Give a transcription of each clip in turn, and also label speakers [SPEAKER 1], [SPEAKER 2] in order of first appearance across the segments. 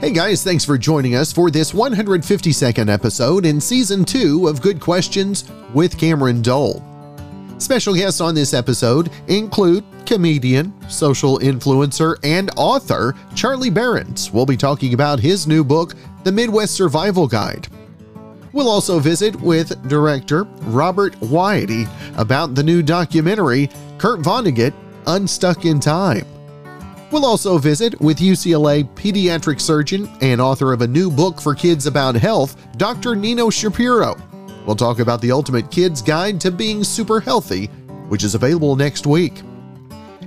[SPEAKER 1] Hey guys, thanks for joining us for this 152nd episode in Season 2 of Good Questions with Cameron Dole. Special guests on this episode include comedian, social influencer, and author Charlie Berens. We'll be talking about his new book, The Midwest Survival Guide. We'll also visit with director Robert Weide about the new documentary Kurt Vonnegut Unstuck in Time. We'll also visit with UCLA pediatric surgeon and author of a new book for kids about health, Dr. Nina Shapiro. We'll talk about the ultimate kid's guide to being super healthy, which is available next week.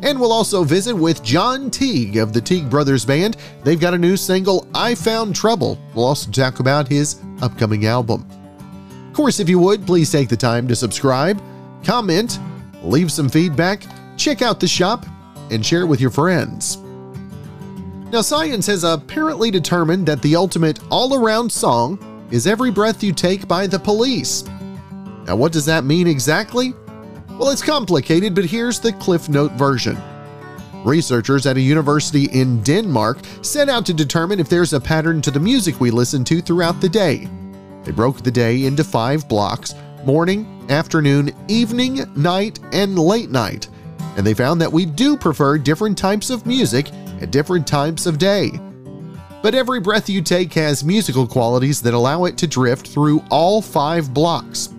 [SPEAKER 1] And we'll also visit with John Teague of the Teague Brothers Band. They've got a new single, I Found Trouble. We'll also talk about his upcoming album. Of course, if you would, please take the time to subscribe, comment, leave some feedback, check out the shop, and share it with your friends. Now, science has apparently determined that the ultimate all around song is Every Breath You Take by the Police. Now, what does that mean exactly? Well, it's complicated, but here's the Cliff Note version. Researchers at a university in Denmark set out to determine if there's a pattern to the music we listen to throughout the day. They broke the day into five blocks morning, afternoon, evening, night, and late night and they found that we do prefer different types of music at different times of day. But every breath you take has musical qualities that allow it to drift through all five blocks.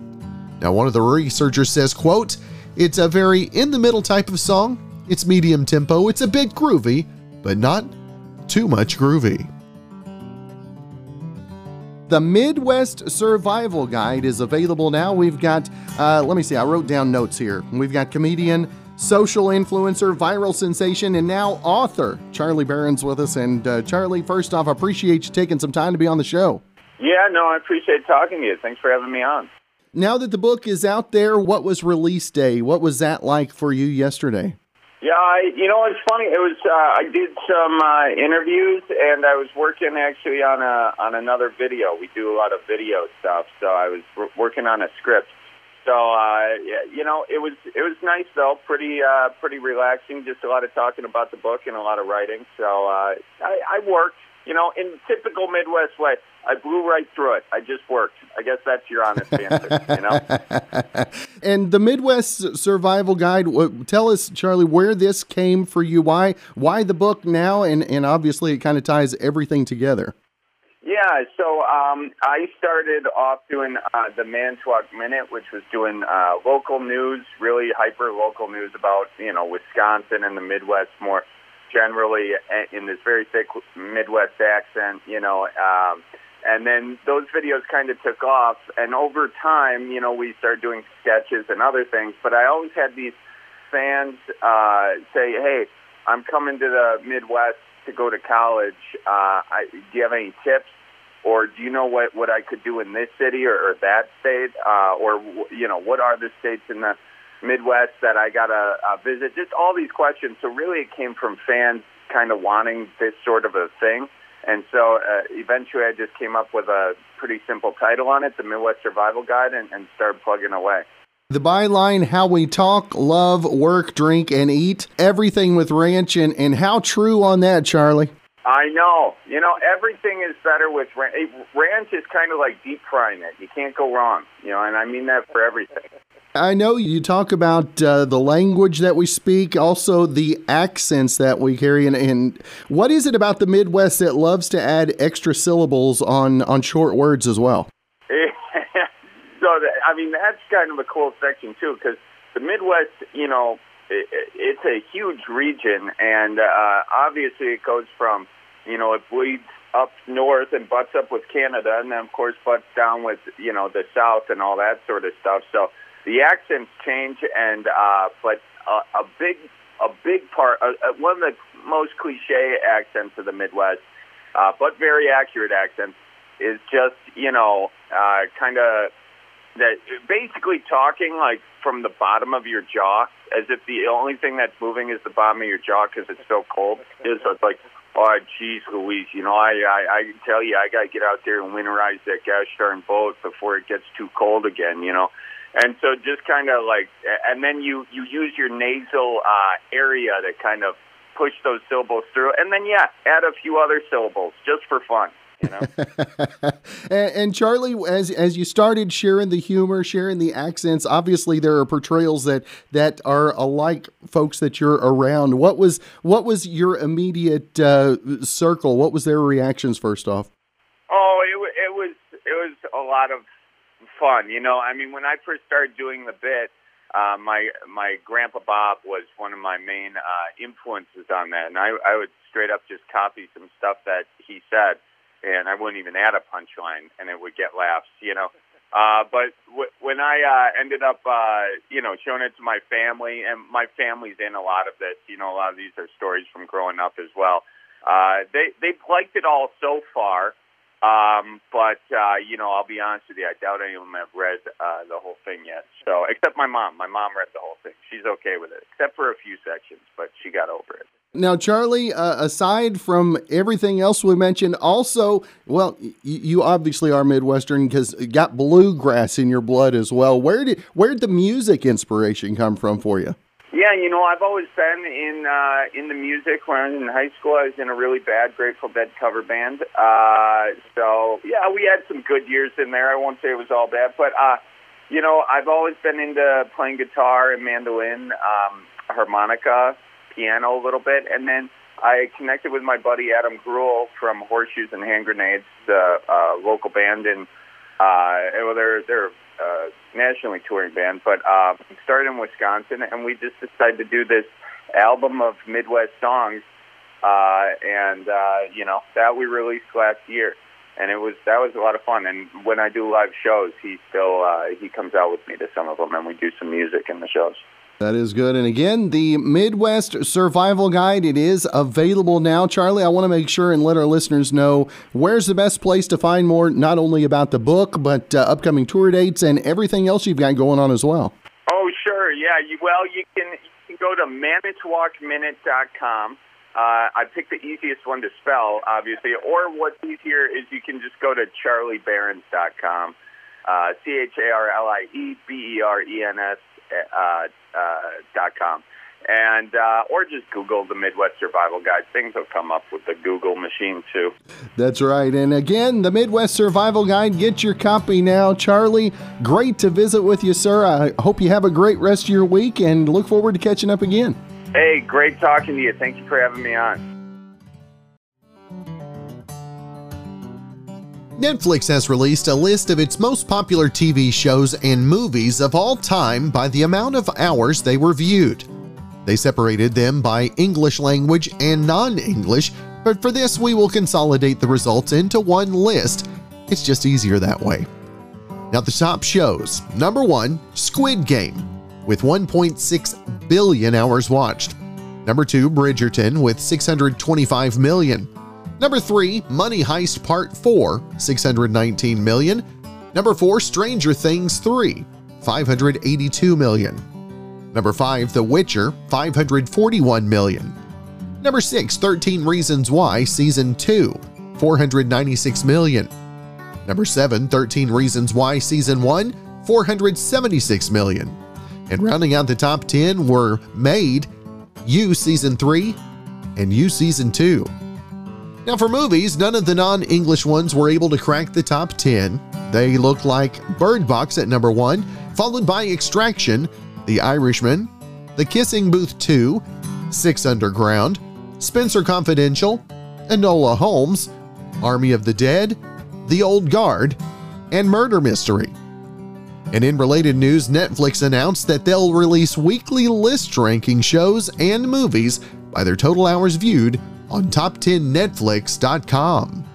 [SPEAKER 1] Now, one of the researchers says, quote, It's a very in-the-middle type of song. It's medium tempo, it's a bit groovy, but not too much groovy. The Midwest Survival Guide is available now. We've got, uh, let me see, I wrote down notes here. We've got comedian social influencer, viral sensation, and now author Charlie Berens with us. And uh, Charlie, first off, I appreciate you taking some time to be on the show.
[SPEAKER 2] Yeah, no, I appreciate talking to you. Thanks for having me on.
[SPEAKER 1] Now that the book is out there, what was release day? What was that like for you yesterday?
[SPEAKER 2] Yeah, I, you know, it's funny. It was uh, I did some uh, interviews, and I was working actually on a on another video. We do a lot of video stuff, so I was working on a script so uh, you know, it was it was nice though, pretty uh, pretty relaxing. Just a lot of talking about the book and a lot of writing. So uh, I, I worked, you know, in typical Midwest way. I blew right through it. I just worked. I guess that's your honest answer, you know.
[SPEAKER 1] and the Midwest Survival Guide. Tell us, Charlie, where this came for you. Why why the book now? And and obviously, it kind of ties everything together.
[SPEAKER 2] Yeah, so um, I started off doing uh, the Manitowoc Minute, which was doing uh, local news, really hyper local news about you know Wisconsin and the Midwest more generally in this very thick Midwest accent, you know. Um, and then those videos kind of took off, and over time, you know, we started doing sketches and other things. But I always had these fans uh, say, "Hey, I'm coming to the Midwest to go to college. Uh, I, do you have any tips, or do you know what what I could do in this city or, or that state, uh, or you know what are the states in the Midwest that I gotta uh, visit? Just all these questions. So really, it came from fans kind of wanting this sort of a thing. And so uh, eventually, I just came up with a pretty simple title on it, the Midwest Survival Guide, and, and started plugging away.
[SPEAKER 1] The byline, how we talk, love, work, drink, and eat. Everything with ranch. And, and how true on that, Charlie?
[SPEAKER 2] I know. You know, everything is better with ranch. Ranch is kind of like deep frying it. You can't go wrong. You know, and I mean that for everything.
[SPEAKER 1] I know you talk about uh, the language that we speak, also the accents that we carry, and, and what is it about the Midwest that loves to add extra syllables on on short words as well?
[SPEAKER 2] I mean that's kind of a cool section too, because the Midwest, you know, it, it's a huge region, and uh, obviously it goes from, you know, it bleeds up north and butts up with Canada, and then of course butts down with you know the South and all that sort of stuff. So the accents change, and uh, but uh, a big a big part, uh, uh, one of the most cliche accents of the Midwest, uh, but very accurate accents, is just you know uh, kind of that basically talking like from the bottom of your jaw, as if the only thing that's moving is the bottom of your jaw because it's so cold. So it's like, oh, geez, Louise, you know, I I, I tell you, I got to get out there and winterize that gosh darn boat before it gets too cold again, you know. And so just kind of like, and then you you use your nasal uh, area to kind of push those syllables through, and then yeah, add a few other syllables just for fun. You
[SPEAKER 3] know? and, and, Charlie, as as you started sharing the humor, sharing the accents, obviously there are portrayals that that are alike folks that you're around. What was what was your immediate uh, circle? What was their reactions first off?
[SPEAKER 2] Oh, it, it was it was a lot of fun. You know, I mean, when I first started doing the bit, uh, my my grandpa Bob was one of my main uh, influences on that, and I I would straight up just copy some stuff that he said and I wouldn't even add a punchline, and it would get laughs, you know. Uh, but w- when I uh, ended up, uh, you know, showing it to my family, and my family's in a lot of this, you know, a lot of these are stories from growing up as well. Uh, they they liked it all so far, um, but uh, you know, I'll be honest with you, I doubt any of them have read uh, the whole thing yet. So, except my mom, my mom read the whole thing. She's okay with it, except for a few sections, but she got over it.
[SPEAKER 3] Now, Charlie, uh, aside from everything else we mentioned, also, well, y- you obviously are Midwestern because you got bluegrass in your blood as well. Where did where did the music inspiration come from for you?
[SPEAKER 2] Yeah, you know, I've always been in uh, in the music. When I was in high school, I was in a really bad Grateful Dead cover band. Uh, so yeah, we had some good years in there. I won't say it was all bad, but uh, you know, I've always been into playing guitar and mandolin, um, harmonica piano a little bit, and then I connected with my buddy Adam Greuel from Horseshoes and Hand Grenades, the uh, local band, and uh, well, they're they're uh, nationally touring band, but uh, started in Wisconsin, and we just decided to do this album of Midwest songs, uh, and uh, you know that we released last year, and it was that was a lot of fun. And when I do live shows, he still uh, he comes out with me to some of them, and we do some music in the shows.
[SPEAKER 3] That is good. And again, the Midwest Survival Guide, it is available now. Charlie, I want to make sure and let our listeners know where's the best place to find more, not only about the book, but uh, upcoming tour dates and everything else you've got going on as well.
[SPEAKER 2] Oh, sure. Yeah. You, well, you can, you can go to manitowocminute.com. Uh, I picked the easiest one to spell, obviously. Or what's easier is you can just go to charlieberens.com. Uh, C H A R L I E B E R E N S uh, uh, dot com, and uh, or just Google the Midwest Survival Guide. Things will come up with the Google machine too.
[SPEAKER 3] That's right. And again, the Midwest Survival Guide. Get your copy now, Charlie. Great to visit with you, sir. I hope you have a great rest of your week, and look forward to catching up again.
[SPEAKER 2] Hey, great talking to you. Thank you for having me on.
[SPEAKER 1] Netflix has released a list of its most popular TV shows and movies of all time by the amount of hours they were viewed. They separated them by English language and non English, but for this we will consolidate the results into one list. It's just easier that way. Now, the top shows number one, Squid Game, with 1.6 billion hours watched. Number two, Bridgerton, with 625 million. Number 3, Money Heist Part 4, 619 million. Number 4, Stranger Things 3, 582 million. Number 5, The Witcher, 541 million. Number 6, 13 Reasons Why Season 2, 496 million. Number 7, 13 Reasons Why Season 1, 476 million. And rounding out the top 10 were Maid, You Season 3, and You Season 2. Now, for movies, none of the non English ones were able to crack the top 10. They look like Bird Box at number 1, followed by Extraction, The Irishman, The Kissing Booth 2, Six Underground, Spencer Confidential, Enola Holmes, Army of the Dead, The Old Guard, and Murder Mystery. And in related news, Netflix announced that they'll release weekly list ranking shows and movies by their total hours viewed on top10netflix.com.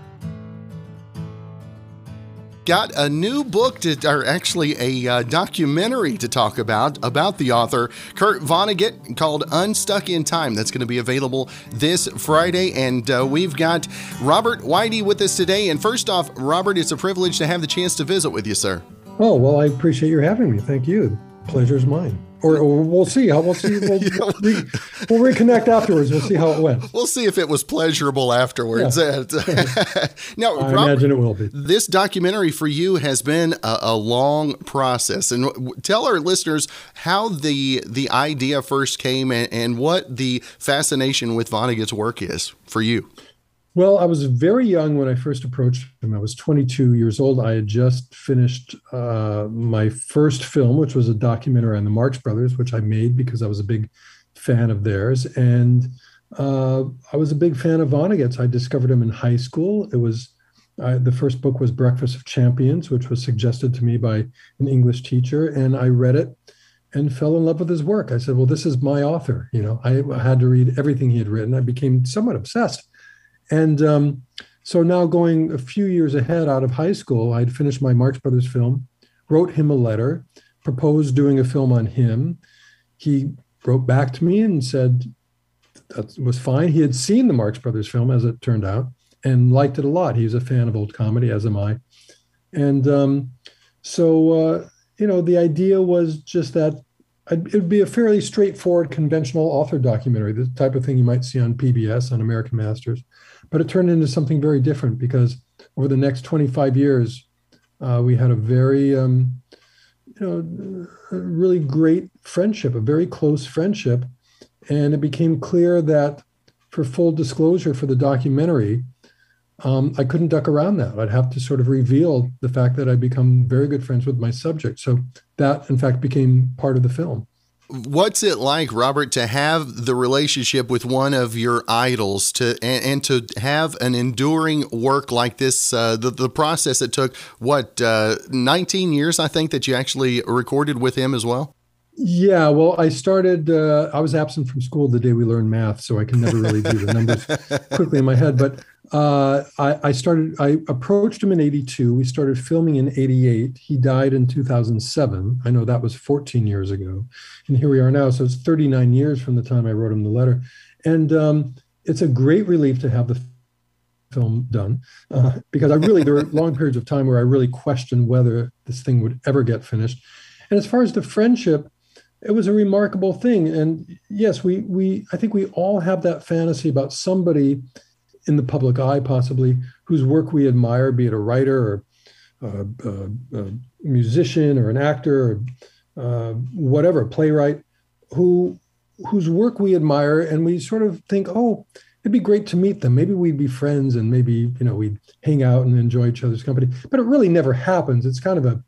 [SPEAKER 1] Got a new book to, or actually a uh, documentary to talk about, about the author Kurt Vonnegut called Unstuck in Time. That's going to be available this Friday. And uh, we've got Robert Weide with us today. And first off, Robert, it's a privilege to have the chance to visit with you, sir.
[SPEAKER 4] Oh, well, I appreciate your having me. Thank you. Pleasure's mine. Or, or we'll see how we'll see. We'll, we'll, re, we'll, reconnect afterwards. We'll see how it went.
[SPEAKER 3] We'll see if it was pleasurable afterwards. Yeah.
[SPEAKER 4] now, I Robert, imagine it will be.
[SPEAKER 3] This documentary for you has been a, a long process, and tell our listeners how the the idea first came and, and what the fascination with Vonnegut's work is for you.
[SPEAKER 4] Well, I was very young when I first approached him. I was 22 years old. I had just finished uh, my first film, which was a documentary on the Marx Brothers, which I made because I was a big fan of theirs. And uh, I was a big fan of Vonnegut's. I discovered him in high school. It was uh, the first book was Breakfast of Champions, which was suggested to me by an English teacher, and I read it and fell in love with his work. I said, "Well, this is my author." You know, I had to read everything he had written. I became somewhat obsessed and um, so now going a few years ahead out of high school, I'd finished my Marx Brothers film, wrote him a letter, proposed doing a film on him. He wrote back to me and said that was fine. He had seen the Marx Brothers film, as it turned out, and liked it a lot. He was a fan of old comedy, as am I. And um, so, uh, you know, the idea was just that it would be a fairly straightforward, conventional author documentary, the type of thing you might see on PBS on American Masters. But it turned into something very different because over the next 25 years, uh, we had a very, um, you know, really great friendship, a very close friendship. And it became clear that for full disclosure for the documentary, um, I couldn't duck around that. I'd have to sort of reveal the fact that I'd become very good friends with my subject. So that, in fact, became part of the film.
[SPEAKER 3] What's it like, Robert, to have the relationship with one of your idols, to and, and to have an enduring work like this? Uh, the the process it took what uh, 19 years, I think, that you actually recorded with him as well.
[SPEAKER 4] Yeah, well, I started. Uh, I was absent from school the day we learned math, so I can never really do the numbers quickly in my head. But uh, I, I, started. I approached him in '82. We started filming in '88. He died in 2007. I know that was 14 years ago, and here we are now. So it's 39 years from the time I wrote him the letter, and um, it's a great relief to have the film done uh, because I really there were long periods of time where I really questioned whether this thing would ever get finished. And as far as the friendship, it was a remarkable thing. And yes, we we I think we all have that fantasy about somebody in the public eye, possibly whose work we admire, be it a writer or a, a, a musician or an actor or uh, whatever, playwright, who whose work we admire, and we sort of think, oh, it'd be great to meet them. Maybe we'd be friends, and maybe you know we'd hang out and enjoy each other's company. But it really never happens. It's kind of a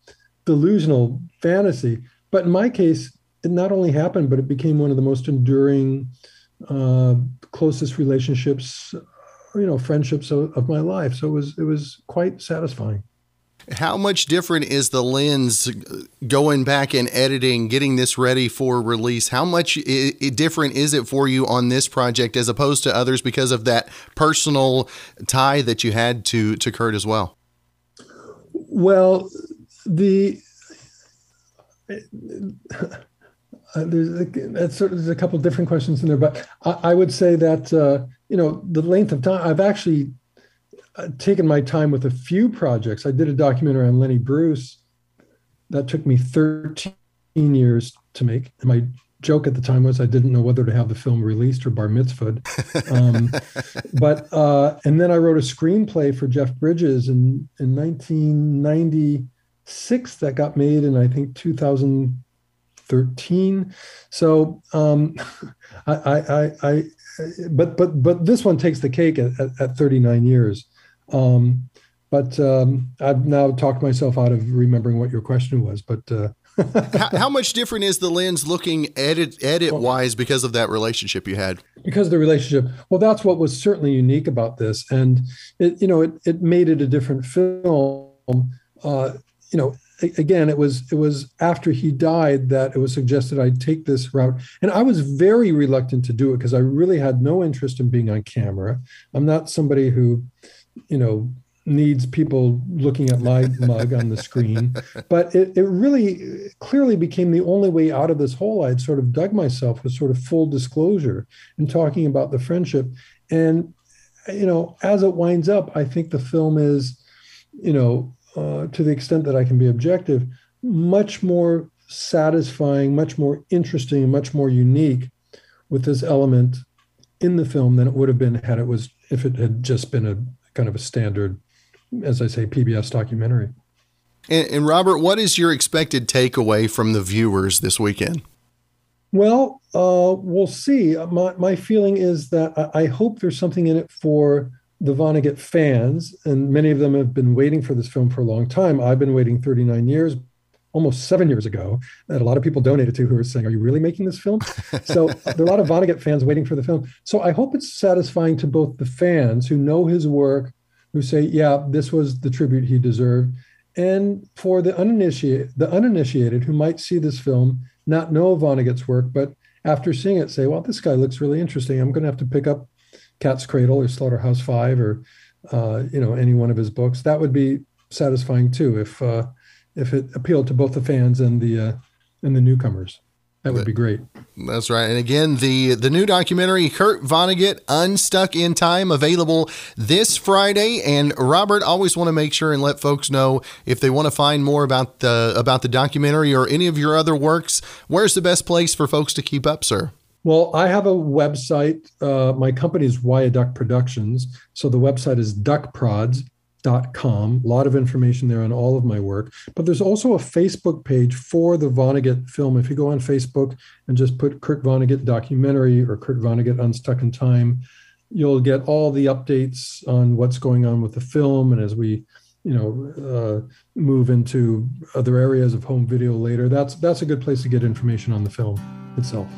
[SPEAKER 4] delusional fantasy. But in my case, it not only happened, but it became one of the most enduring, uh, closest relationships, you know, friendships of, of, my life. So it was it was quite satisfying.
[SPEAKER 3] How much different is the lens going back and editing, getting this ready for release? How much I- different is it for you on this project as opposed to others because of that personal tie that you had to to Kurt as well?
[SPEAKER 4] Well, the uh, there's a, that's sort of, there's a couple different questions in there, but I, I would say that uh, you know the length of time. I've actually uh, taken my time with a few projects. I did a documentary on Lenny Bruce that took me 13 years to make. And my joke at the time was I didn't know whether to have the film released or bar mitzvahed. Um, but uh, and then I wrote a screenplay for Jeff Bridges in in 1996 that got made in I think 2000 13. So um, I, I, I, but but but this one takes the cake at, at, at 39 years. Um, but um, I've now talked myself out of remembering what your question was. But uh,
[SPEAKER 3] how, how, much different is the lens looking edit edit wise because of that relationship you had?
[SPEAKER 4] Because of the relationship. Well, that's what was certainly unique about this, and it you know it it made it a different film. Uh, you know, again, it was it was after he died that it was suggested I take this route, and I was very reluctant to do it because I really had no interest in being on camera. I'm not somebody who, you know, needs people looking at my mug on the screen. But it, it really clearly became the only way out of this hole. I'd sort of dug myself with sort of full disclosure and talking about the friendship. And, you know, as it winds up, I think the film is, you know, uh, to the extent that I can be objective, much more satisfying, much more interesting, and much more unique with this element in the film than it would have been had it was if it had just been a kind of a standard, as I say, PBS documentary.
[SPEAKER 3] And, and Robert, what is your expected takeaway from the viewers this weekend?
[SPEAKER 4] Well, uh, we'll see. My, my feeling is that I, I hope there's something in it for the Vonnegut fans, and many of them have been waiting for this film for a long time. I've been waiting 39 years, almost seven years ago, that a lot of people donated to who are saying, Are you really making this film? so there are a lot of Vonnegut fans waiting for the film. So I hope it's satisfying to both the fans who know his work, who say, Yeah, this was the tribute he deserved, and for the uninitiated, the uninitiated who might see this film, not know Vonnegut's work, but after seeing it say, well, this guy looks really interesting. I'm going to have to pick up Cat's Cradle or Slaughterhouse Five or, uh, you know, any one of his books. That would be satisfying too if uh, if it appealed to both the fans and the uh, and the newcomers. That would be great.
[SPEAKER 3] That's right. And again, the the new documentary Kurt Vonnegut Unstuck in Time available this Friday. And Robert, always want to make sure and let folks know if they want to find more about the about the documentary or any of your other works. Where's the best place for folks to keep up, sir?
[SPEAKER 4] Well, I have a website. Uh, my company is Whyaduck Productions. So the website is duckprods.com. A lot of information there on all of my work. But there's also a Facebook page for the Vonnegut film. If you go on Facebook and just put Kurt Vonnegut documentary or Kurt Vonnegut Unstuck in Time, you'll get all the updates on what's going on with the film. And as we, you know, uh, move into other areas of home video later, that's that's a good place to get information on the film itself.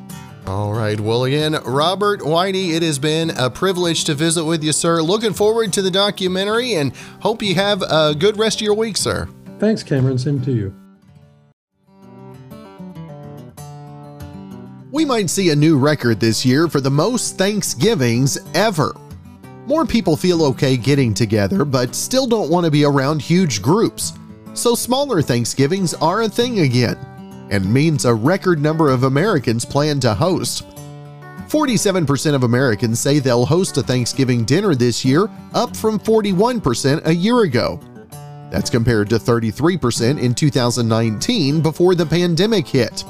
[SPEAKER 3] All right. Well, again, Robert Weide, it has been a privilege to visit with you, sir. Looking forward to the documentary and hope you have a good rest of your week, sir.
[SPEAKER 4] Thanks, Cameron. Same to you.
[SPEAKER 1] We might see a new record this year for the most Thanksgivings ever. More people feel okay getting together, but still don't want to be around huge groups. So smaller Thanksgivings are a thing again and means a record number of Americans plan to host. 47% of Americans say they'll host a Thanksgiving dinner this year, up from 41% a year ago. That's compared to 33% in 2019 before the pandemic hit.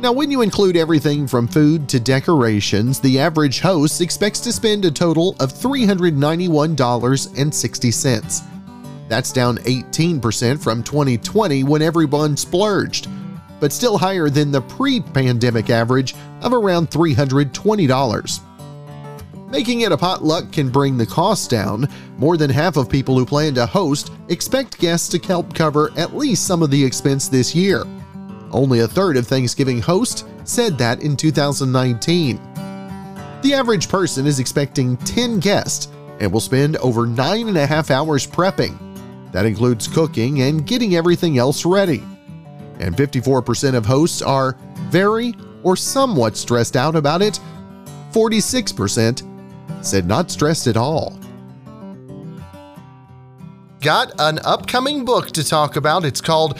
[SPEAKER 1] Now, when you include everything from food to decorations, the average host expects to spend a total of $391.60. That's down 18% from 2020 when everyone splurged but still higher than the pre pandemic average of around $320. Making it a potluck can bring the cost down. More than half of people who plan to host expect guests to help cover at least some of the expense this year. Only a third of Thanksgiving hosts said that in 2019. The average person is expecting 10 guests and will spend over nine and a half hours prepping. That includes cooking and getting everything else ready and 54% of hosts are very or somewhat stressed out about it. 46% said not stressed at all. Got an upcoming book to talk about. It's called,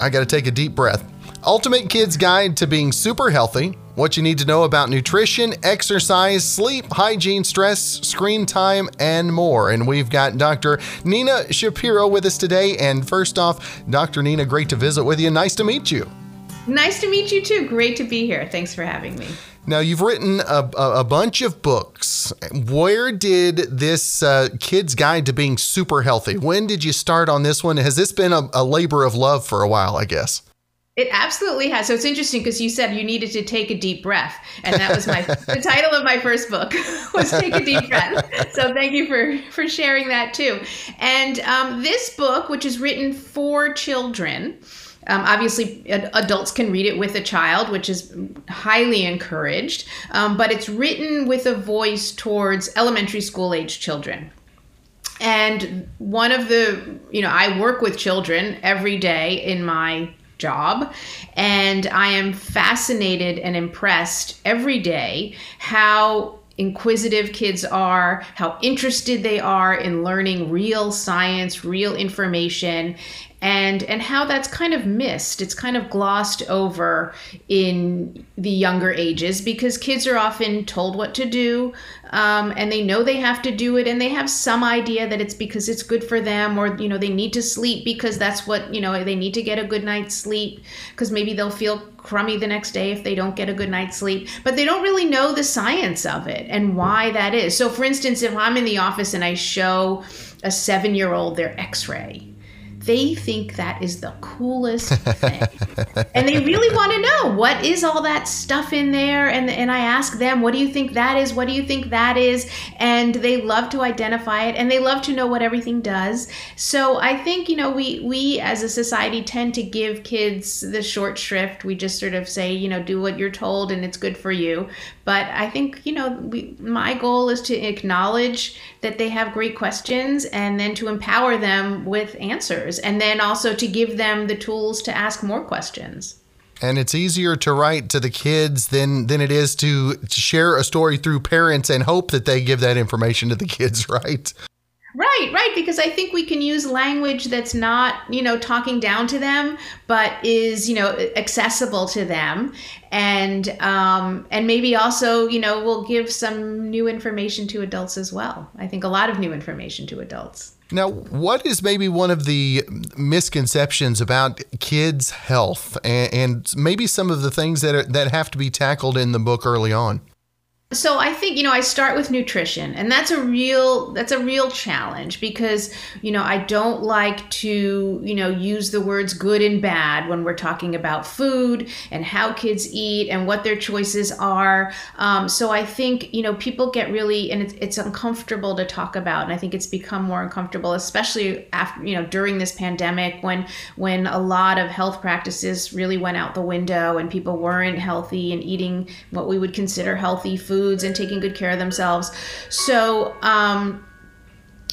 [SPEAKER 1] I gotta take a deep breath Ultimate Kid's Guide to Being Super Healthy what you need to know about nutrition, exercise, sleep, hygiene, stress, screen time, and more. And we've got Dr. Nina Shapiro with us today. And first off, Dr. Nina, great to visit with you. Nice to meet you.
[SPEAKER 5] Nice to meet you too. Great to be here. Thanks for having me.
[SPEAKER 3] Now, you've written a, a, a bunch of books. Where did this uh, kid's guide to being super healthy? When did you start on this one? Has this been a, a labor of love for a while, I guess?
[SPEAKER 5] It absolutely has. So it's interesting because you said you needed to take a deep breath, and that was my the title of my first book was "Take a Deep Breath." So thank you for for sharing that too. And um, this book, which is written for children. Um, obviously, adults can read it with a child, which is highly encouraged, um, but it's written with a voice towards elementary school age children. And one of the, you know, I work with children every day in my job. And I am fascinated and impressed every day how inquisitive kids are, how interested they are in learning real science, real information. And and how that's kind of missed. It's kind of glossed over in the younger ages because kids are often told what to do um, and they know they have to do it and they have some idea that it's because it's good for them or you know they need to sleep because that's what you know they need to get a good night's sleep because maybe they'll feel crummy the next day if they don't get a good night's sleep. But they don't really know the science of it and why that is. So for instance if i'm in the office and i show a seven year old their x-ray they think that is the coolest thing. and they really want to know what is all that stuff in there. And, and I ask them, what do you think that is? What do you think that is? And they love to identify it and they love to know what everything does. So I think, you know, we, we as a society tend to give kids the short shrift. We just sort of say, you know, do what you're told and it's good for you. But I think, you know, we, my goal is to acknowledge that they have great questions and then to empower them with answers and then also to give them the tools to ask more questions.
[SPEAKER 1] And it's easier to write to the kids than than it is to, to share a story through parents and hope that they give that information to the kids, right?
[SPEAKER 5] Right, right, because I think we can use language that's not, you know, talking down to them, but is, you know, accessible to them, and um, and maybe also, you know, we'll give some new information to adults as well. I think a lot of new information to adults.
[SPEAKER 1] Now, what is maybe one of the misconceptions about kids' health, and, and maybe some of the things that are, that have to be tackled in the book early on?
[SPEAKER 5] So i think you know i start with nutrition and that's a real that's a real challenge because you know i don't like to you know use the words good and bad when we're talking about food and how kids eat and what their choices are. Um, so i think you know people get really and it's, it's uncomfortable to talk about and i think it's become more uncomfortable especially after you know during this pandemic when when a lot of health practices really went out the window and people weren't healthy and eating what we would consider healthy food foods and taking good care of themselves. So um,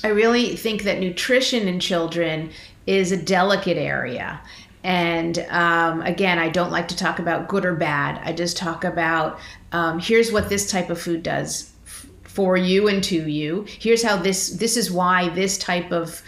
[SPEAKER 5] I really think that nutrition in children is a delicate area. And um, again, I don't like to talk about good or bad. I just talk about um, here's what this type of food does for you and to you. Here's how this this is why this type of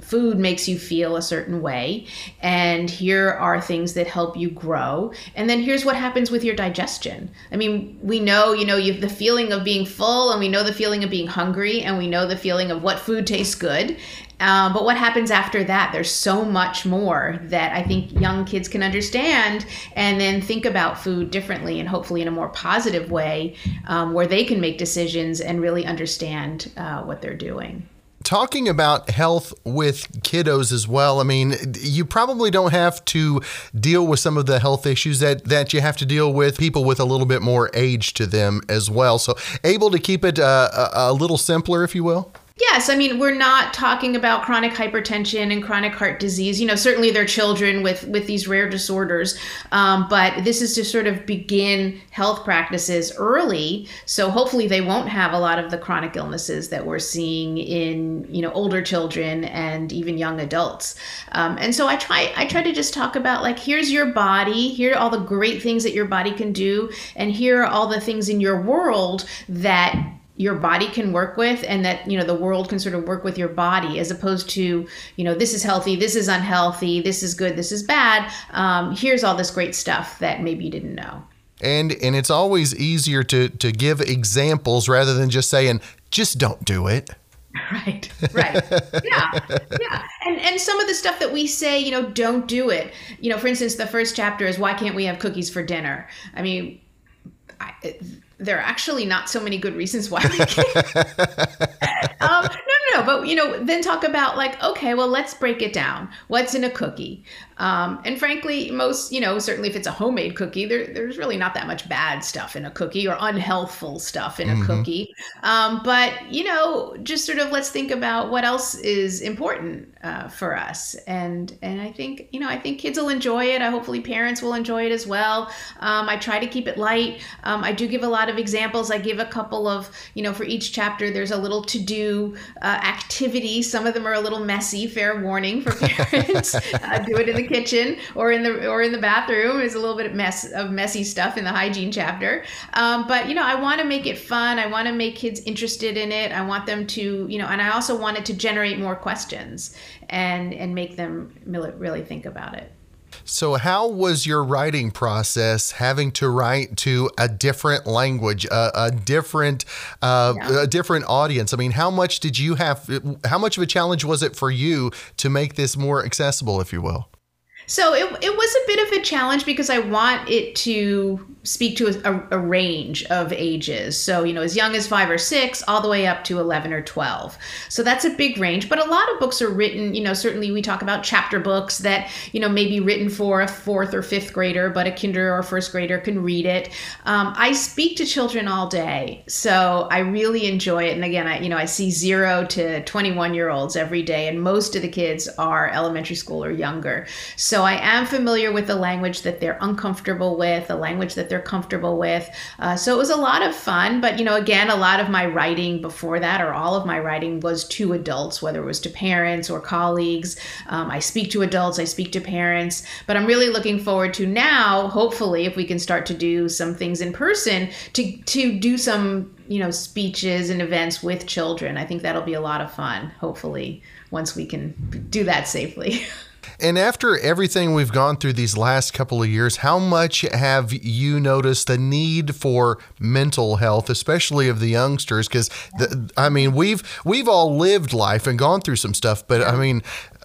[SPEAKER 5] food makes you feel a certain way and here are things that help you grow. And then here's what happens with your digestion. I mean we know you know you have the feeling of being full and we know the feeling of being hungry and we know the feeling of what food tastes good. Um, but what happens after that? There's so much more that i think young kids can understand and then think about food differently and hopefully in a more positive way um, where they can make decisions and really understand uh, what they're doing
[SPEAKER 1] talking about health with kiddos as well, I mean, you probably don't have to deal with some of the health issues that, that you have to deal with people with a little bit more age to them as well. So, able to keep it uh, a, a little simpler, if you will?
[SPEAKER 5] Yes, I mean we're not talking about chronic hypertension and chronic heart disease. You know, certainly they're children with with these rare disorders, um, but this is to sort of begin health practices early, so hopefully they won't have a lot of the chronic illnesses that we're seeing in you know older children and even young adults. Um, and so I try I try to just talk about like here's your body, here are all the great things that your body can do, and here are all the things in your world that your body can work with and that you know the world can sort of work with your body as opposed to you know this is healthy this is unhealthy this is good this is bad. Um, here's all this great stuff that maybe you didn't know.
[SPEAKER 1] And and it's always easier to to give examples rather than just saying just don't do it.
[SPEAKER 5] Right right. Yeah yeah. And and some of the stuff that we say you know don't do it. You know for instance the first chapter is why can't we have cookies for dinner? I mean I, there are actually not so many good reasons why we can't. um, no, no, no. But you know, then talk about like, okay, well, let's break it down. What's in a cookie? Um, and frankly, most, you know, certainly if it's a homemade cookie, there, there's really not that much bad stuff in a cookie or unhealthful stuff in a mm-hmm. cookie. Um, but you know, just sort of let's think about what else is important uh, for us. And and I think you know, I think kids will enjoy it. I hopefully parents will enjoy it as well. Um, I try to keep it light. Um, I do give a lot of examples. I give a couple of you know, for each chapter, there's a little to do uh, activity. Some of them are a little messy. Fair warning for parents. uh, do it in the kitchen or in the or in the bathroom. There's a little bit of mess of messy stuff in the hygiene chapter. Um, but you know, I want to make it fun. I want to make kids interested in it. I want them to, you know, and I also wanted to generate more questions and and make them really think about it.
[SPEAKER 3] So, how was your writing process having to write to a different language, a, a different, uh, yeah. a different audience? I mean, how much did you have? How much of a challenge was it for you to make this more accessible, if you will?
[SPEAKER 5] So it, it was a bit of a challenge because I want it to speak to a, a, range of ages. So, you know, as young as five or six, all the way up to 11 or 12. So that's a big range. But a lot of books are written, you know, certainly we talk about chapter books that, you know, may be written for a fourth or fifth grader, but a kinder or first grader can read it. Um, I speak to children all day. So I really enjoy it. And again, I, you know, I see zero to 21 year olds every day, and most of the kids are elementary school or younger. So I am familiar with the language that they're uncomfortable with, the language that they're they're comfortable with. Uh, so it was a lot of fun. But, you know, again, a lot of my writing before that, or all of my writing, was to adults, whether it was to parents or colleagues. Um, I speak to adults, I speak to parents. But I'm really looking forward to now, hopefully, if we can start to do some things in person, to, to do some you know speeches and events with children i think that'll be a lot of fun hopefully once we can do that safely
[SPEAKER 3] And after everything we've gone through these last couple of years, how much have you noticed the need for mental health, especially of the youngsters? Because I mean, we've we've all lived life and gone through some stuff, but I mean,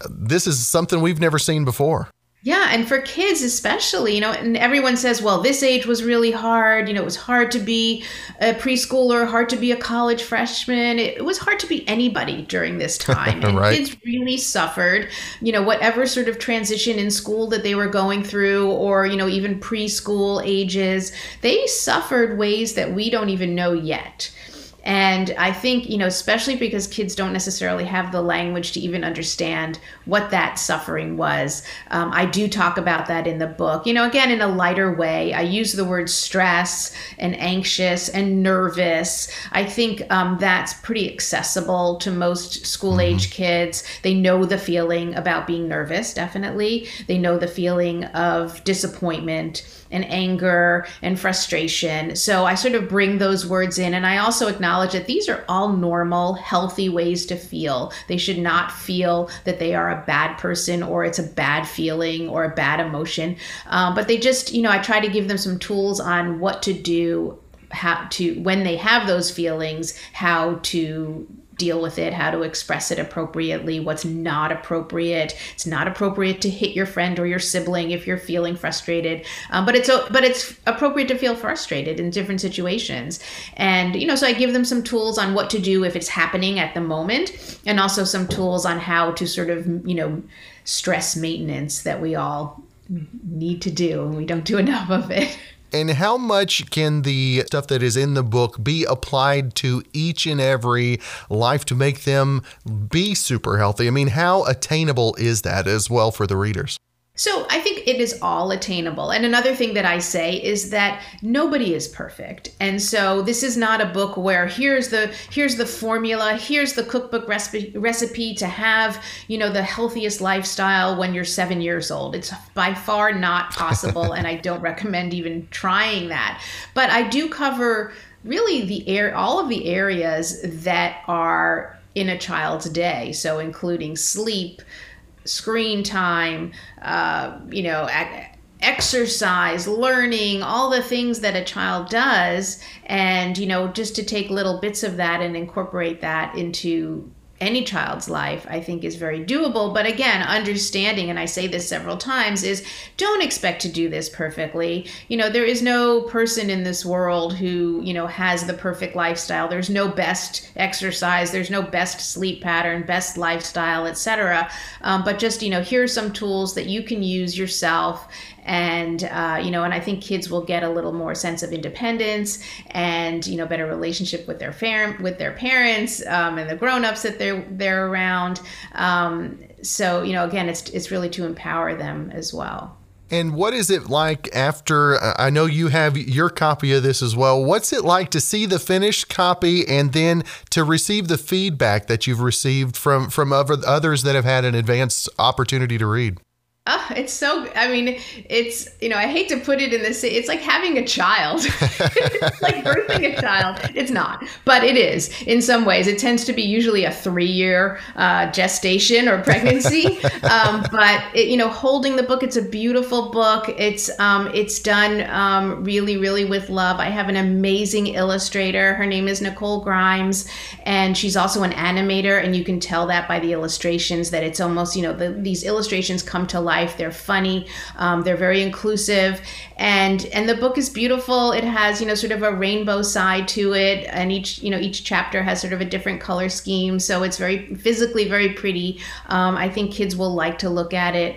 [SPEAKER 3] this is something we've never seen before.
[SPEAKER 5] Yeah, and for kids especially, you know, and everyone says, well, this age was really hard. You know, it was hard to be a preschooler, hard to be a college freshman. It, was hard to be anybody during this time. And right. kids really suffered, you know, whatever sort of transition in school that they were going through, or, you know, even preschool ages, they suffered ways that we don't even know yet. And I think, you know, especially because kids don't necessarily have the language to even understand what that suffering was. Um, I do talk about that in the book. You know, again, in a lighter way, I use the word stress and anxious and nervous. I think um, that's pretty accessible to most school age mm-hmm. kids. They know the feeling about being nervous, definitely. They know the feeling of disappointment and anger and frustration. So I sort of bring those words in. And I also acknowledge that these are all normal, healthy ways to feel. They should not feel that they are a bad person or it's a bad feeling or a bad emotion. Um, but they just, you know, I try to give them some tools on what to do how to when they have those feelings how to deal with it, how to express it appropriately, what's not appropriate. It's not appropriate to hit your friend or your sibling if you're feeling frustrated, um, but it's but it's appropriate to feel frustrated in different situations. And you know, so I give them some tools on what to do if it's happening at the moment, and also some tools on how to sort of you know stress maintenance that we all need to do and we don't do enough of it.
[SPEAKER 3] And how much can the stuff that is in the book be applied to each and every life to make them be super healthy? I mean, how attainable is that as well for the readers?
[SPEAKER 5] So I think it is all attainable. And another thing that I say is that nobody is perfect. And so this is not a book where here's the here's the formula, here's the cookbook recipe recipe to have, you know, the healthiest lifestyle when you're 7 years old. It's by far not possible and I don't recommend even trying that. But I do cover really the air all of the areas that are in a child's day, so including sleep, screen time, uh, you know, exercise, learning, all the things that a child does, and you know, just to take little bits of that and incorporate that into any child's life, I think is very doable. But again, understanding, and I say this several times, is don't expect to do this perfectly. You know, there is no person in this world who, you know, has the perfect lifestyle. There's no best exercise, there's no best sleep pattern, best lifestyle, etc. Um, but just, you know, here are some tools that you can use yourself and uh, you know and i think kids will get a little more sense of independence and you know better relationship with their fam- with their parents um, and the grown-ups that they're they're around um, so you know again it's it's really to empower them as well
[SPEAKER 3] and what is it like after? I know you have your copy of this as well. What's it like to see the finished copy and then to receive the feedback that you've received from from other, others that have had an advanced opportunity to read?
[SPEAKER 5] Oh, it's so. I mean, it's you know, I hate to put it in this. It's like having a child. it's like birthing a child. It's not, but it is in some ways. It tends to be usually a three-year uh, gestation or pregnancy. um, but it, you know, holding the book, it's a beautiful book. It's um, it's done um, really, really with love. I have an amazing illustrator. Her name is Nicole Grimes, and she's also an animator. And you can tell that by the illustrations that it's almost you know the, these illustrations come to life life. They're funny. Um, they're very inclusive, and and the book is beautiful. It has you know sort of a rainbow side to it, and each you know each chapter has sort of a different color scheme. So it's very physically very pretty. Um, I think kids will like to look at it.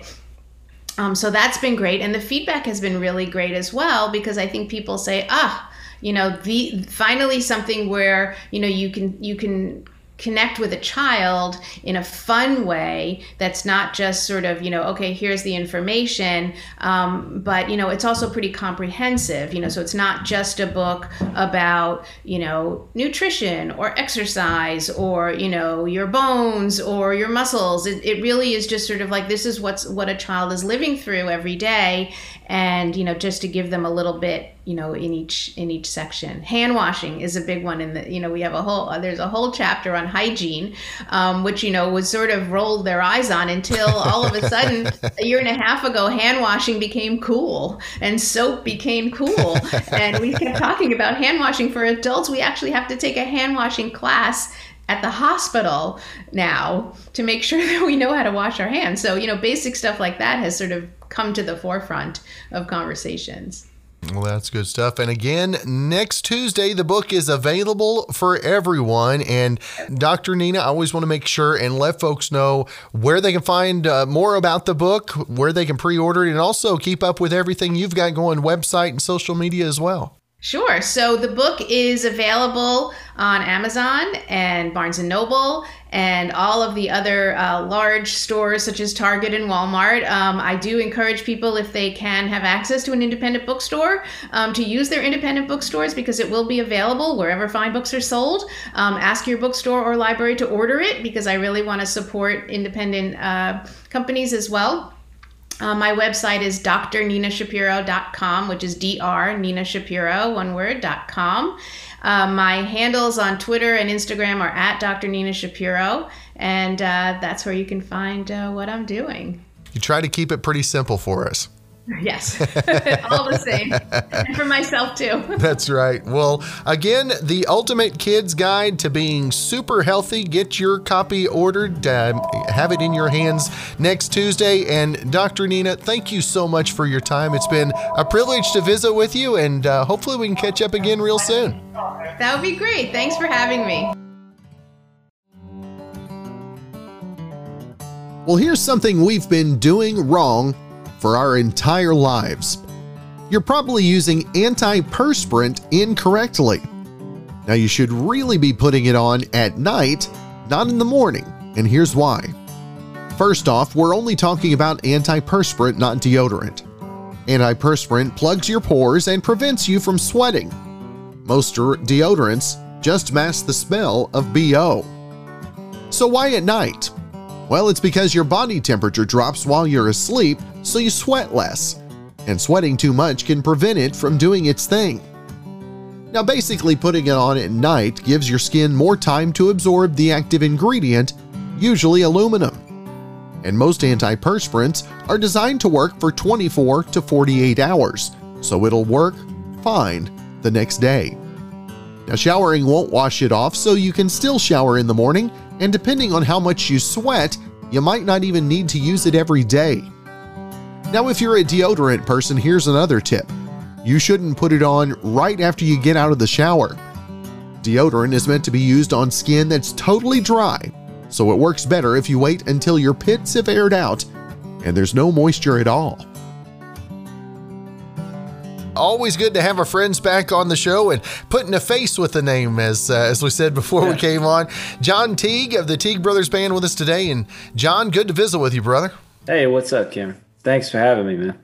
[SPEAKER 5] Um, so that's been great, and the feedback has been really great as well because I think people say, ah, you know, the finally something where you know you can you can connect with a child in a fun way that's not just sort of you know okay here's the information. Um, but you know it's also pretty comprehensive you know so it's not just a book about you know nutrition or exercise or you know your bones or your muscles. It, it really is just sort of like this is what's what a child is living through every day and you know just to give them a little bit you know in each in each section. Hand washing is a big one in the you know we have a whole uh, there's a whole chapter on hygiene um, which you know was sort of rolled their eyes on until all of a sudden a year and a half ago hand washing became cool and soap became cool. And we kept talking about hand washing for adults. We actually have to take a hand washing class at the hospital now to make sure that we know how to wash our hands. So, you know, basic stuff like that has sort of come to the forefront of conversations.
[SPEAKER 1] Well, that's good stuff. And again, next Tuesday, the book is available for everyone. And Dr. Nina, I always want to make sure and let folks know where they can find uh, more about the book, where they can pre order it, and also keep up with everything you've got going website and social media as well.
[SPEAKER 5] Sure. So the book is available on Amazon and Barnes and Noble and all of the other uh, large stores such as Target and Walmart. Um, I do encourage people, if they can have access to an independent bookstore, um, to use their independent bookstores because it will be available wherever fine books are sold. Um, ask your bookstore or library to order it because I really want to support independent uh, companies as well. Uh, my website is drninashapiro.com, which is dr Nina Shapiro, one word, dot com. Uh, my handles on Twitter and Instagram are at Dr. Shapiro, and uh, that's where you can find uh, what I'm doing.
[SPEAKER 1] You try to keep it pretty simple for us.
[SPEAKER 5] Yes, all the same. and for myself too.
[SPEAKER 1] That's right. Well, again, the Ultimate Kids Guide to Being Super Healthy. Get your copy ordered. Uh, have it in your hands next Tuesday. And Dr. Nina, thank you so much for your time. It's been a privilege to visit with you, and uh, hopefully we can catch up again real soon.
[SPEAKER 5] That would be great. Thanks for having me.
[SPEAKER 1] Well, here's something we've been doing wrong for our entire lives. You're probably using antiperspirant incorrectly. Now, you should really be putting it on at night, not in the morning, and here's why. First off, we're only talking about antiperspirant, not deodorant. Antiperspirant plugs your pores and prevents you from sweating. Most deodorants just mask the smell of BO. So, why at night? Well, it's because your body temperature drops while you're asleep, so you sweat less. And sweating too much can prevent it from doing its thing. Now, basically, putting it on at night gives your skin more time to absorb the active ingredient, usually aluminum. And most antiperspirants are designed to work for 24 to 48 hours, so it'll work fine the next day. Now, showering won't wash it off, so you can still shower in the morning and depending on how much you sweat, you might not even need to use it every day. Now, if you're a deodorant person, here's another tip. You shouldn't put it on right after you get out of the shower. Deodorant is meant to be used on skin that's totally dry, so it works better if you wait until your pits have aired out and there's no moisture at all always good to have our friends back on the show and putting a face with the name, as uh, as we said before yeah. we came on. John Teague of the Teague Brothers Band with us today, and John, good to visit with you, brother.
[SPEAKER 6] Hey, what's up, Cam? Thanks for having me, man.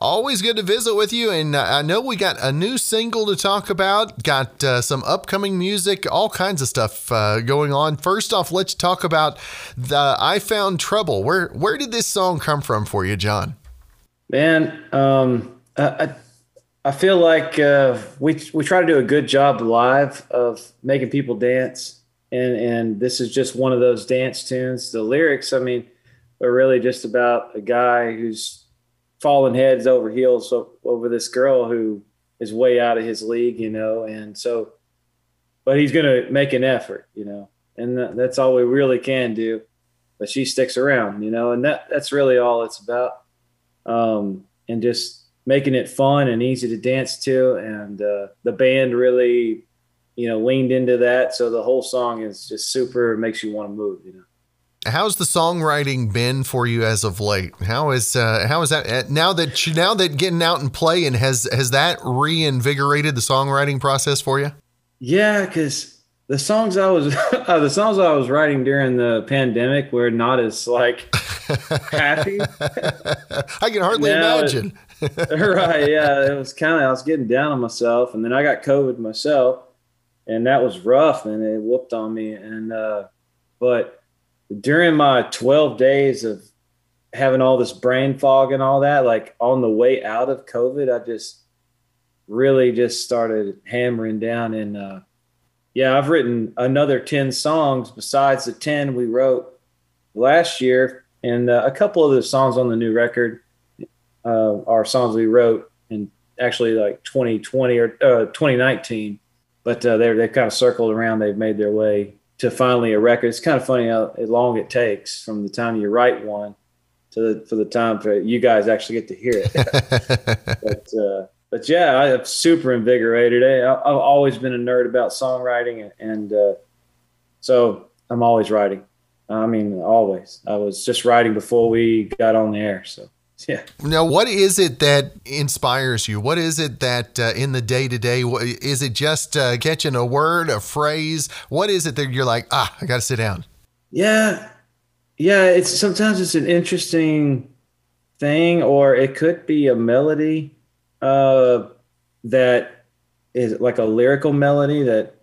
[SPEAKER 3] Always good to visit with you. And uh, I know we got a new single to talk about, got uh, some upcoming music, all kinds of stuff uh, going on. First off, let's talk about the I Found Trouble. Where, where did this song come from for you, John?
[SPEAKER 6] Man, um, I, I feel like uh, we, we try to do a good job live of making people dance. And, and this is just one of those dance tunes. The lyrics, I mean, are really just about a guy who's falling heads over heels over this girl who is way out of his league, you know, and so, but he's going to make an effort, you know, and that's all we really can do. But she sticks around, you know, and that that's really all it's about, um, and just making it fun and easy to dance to. And uh, the band really, you know, leaned into that, so the whole song is just super, makes you want to move, you know.
[SPEAKER 3] How's the songwriting been for you as of late? How is uh, how is that uh, now that you, now that getting out and playing has has that reinvigorated the songwriting process for you?
[SPEAKER 6] Yeah, because the songs I was uh, the songs I was writing during the pandemic were not as like happy.
[SPEAKER 3] I can hardly now imagine.
[SPEAKER 6] right? Yeah, it was kind of I was getting down on myself, and then I got COVID myself, and that was rough, and it whooped on me. And uh, but during my 12 days of having all this brain fog and all that, like on the way out of COVID, I just really just started hammering down. And uh, yeah, I've written another 10 songs besides the 10 we wrote last year. And uh, a couple of the songs on the new record uh, are songs we wrote in actually like 2020 or uh, 2019. But uh, they're, they've kind of circled around. They've made their way to finally a record. It's kind of funny how long it takes from the time you write one to the, for the time for you guys actually get to hear it. but uh, but yeah, I'm super invigorated. I've always been a nerd about songwriting, and uh, so I'm always writing. I mean, always. I was just writing before we got on the air. So yeah.
[SPEAKER 3] Now, what is it that inspires you? What is it that uh, in the day to day, is it just uh, catching a word, a phrase? What is it that you're like, ah, I got to sit down?
[SPEAKER 6] Yeah. Yeah. It's sometimes it's an interesting thing, or it could be a melody uh, that is like a lyrical melody that,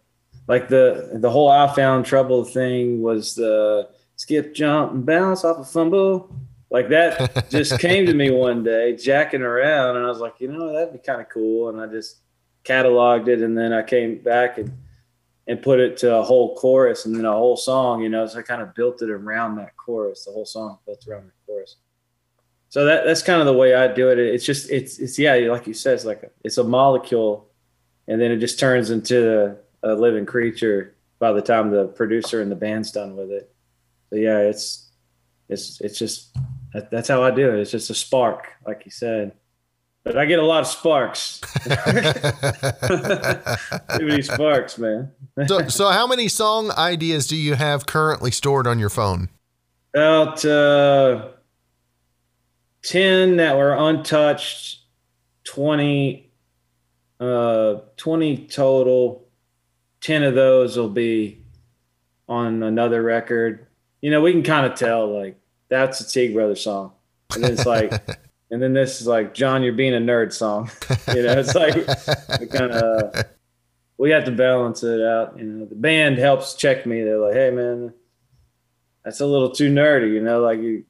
[SPEAKER 6] like the the whole I found trouble thing was the skip, jump, and bounce off a fumble like that just came to me one day, jacking around, and I was like, you know, that'd be kind of cool. And I just cataloged it, and then I came back and and put it to a whole chorus and then a whole song. You know, so I kind of built it around that chorus. The whole song built around the chorus. So that that's kind of the way I do it. It's just it's it's yeah, like you said, it's like a, it's a molecule, and then it just turns into a, a living creature by the time the producer and the band's done with it. So yeah, it's it's it's just that, that's how I do it. It's just a spark, like you said. But I get a lot of sparks. Too many sparks, man.
[SPEAKER 3] so, so how many song ideas do you have currently stored on your phone?
[SPEAKER 6] About uh, ten that were untouched. Twenty, uh, twenty total. Ten of those will be on another record. You know, we can kind of tell like that's a Teague Brothers song. And then it's like, and then this is like, John, you're being a nerd song. you know, it's like, we kind of, we have to balance it out. You know, the band helps check me. They're like, hey, man, that's a little too nerdy, you know, like you,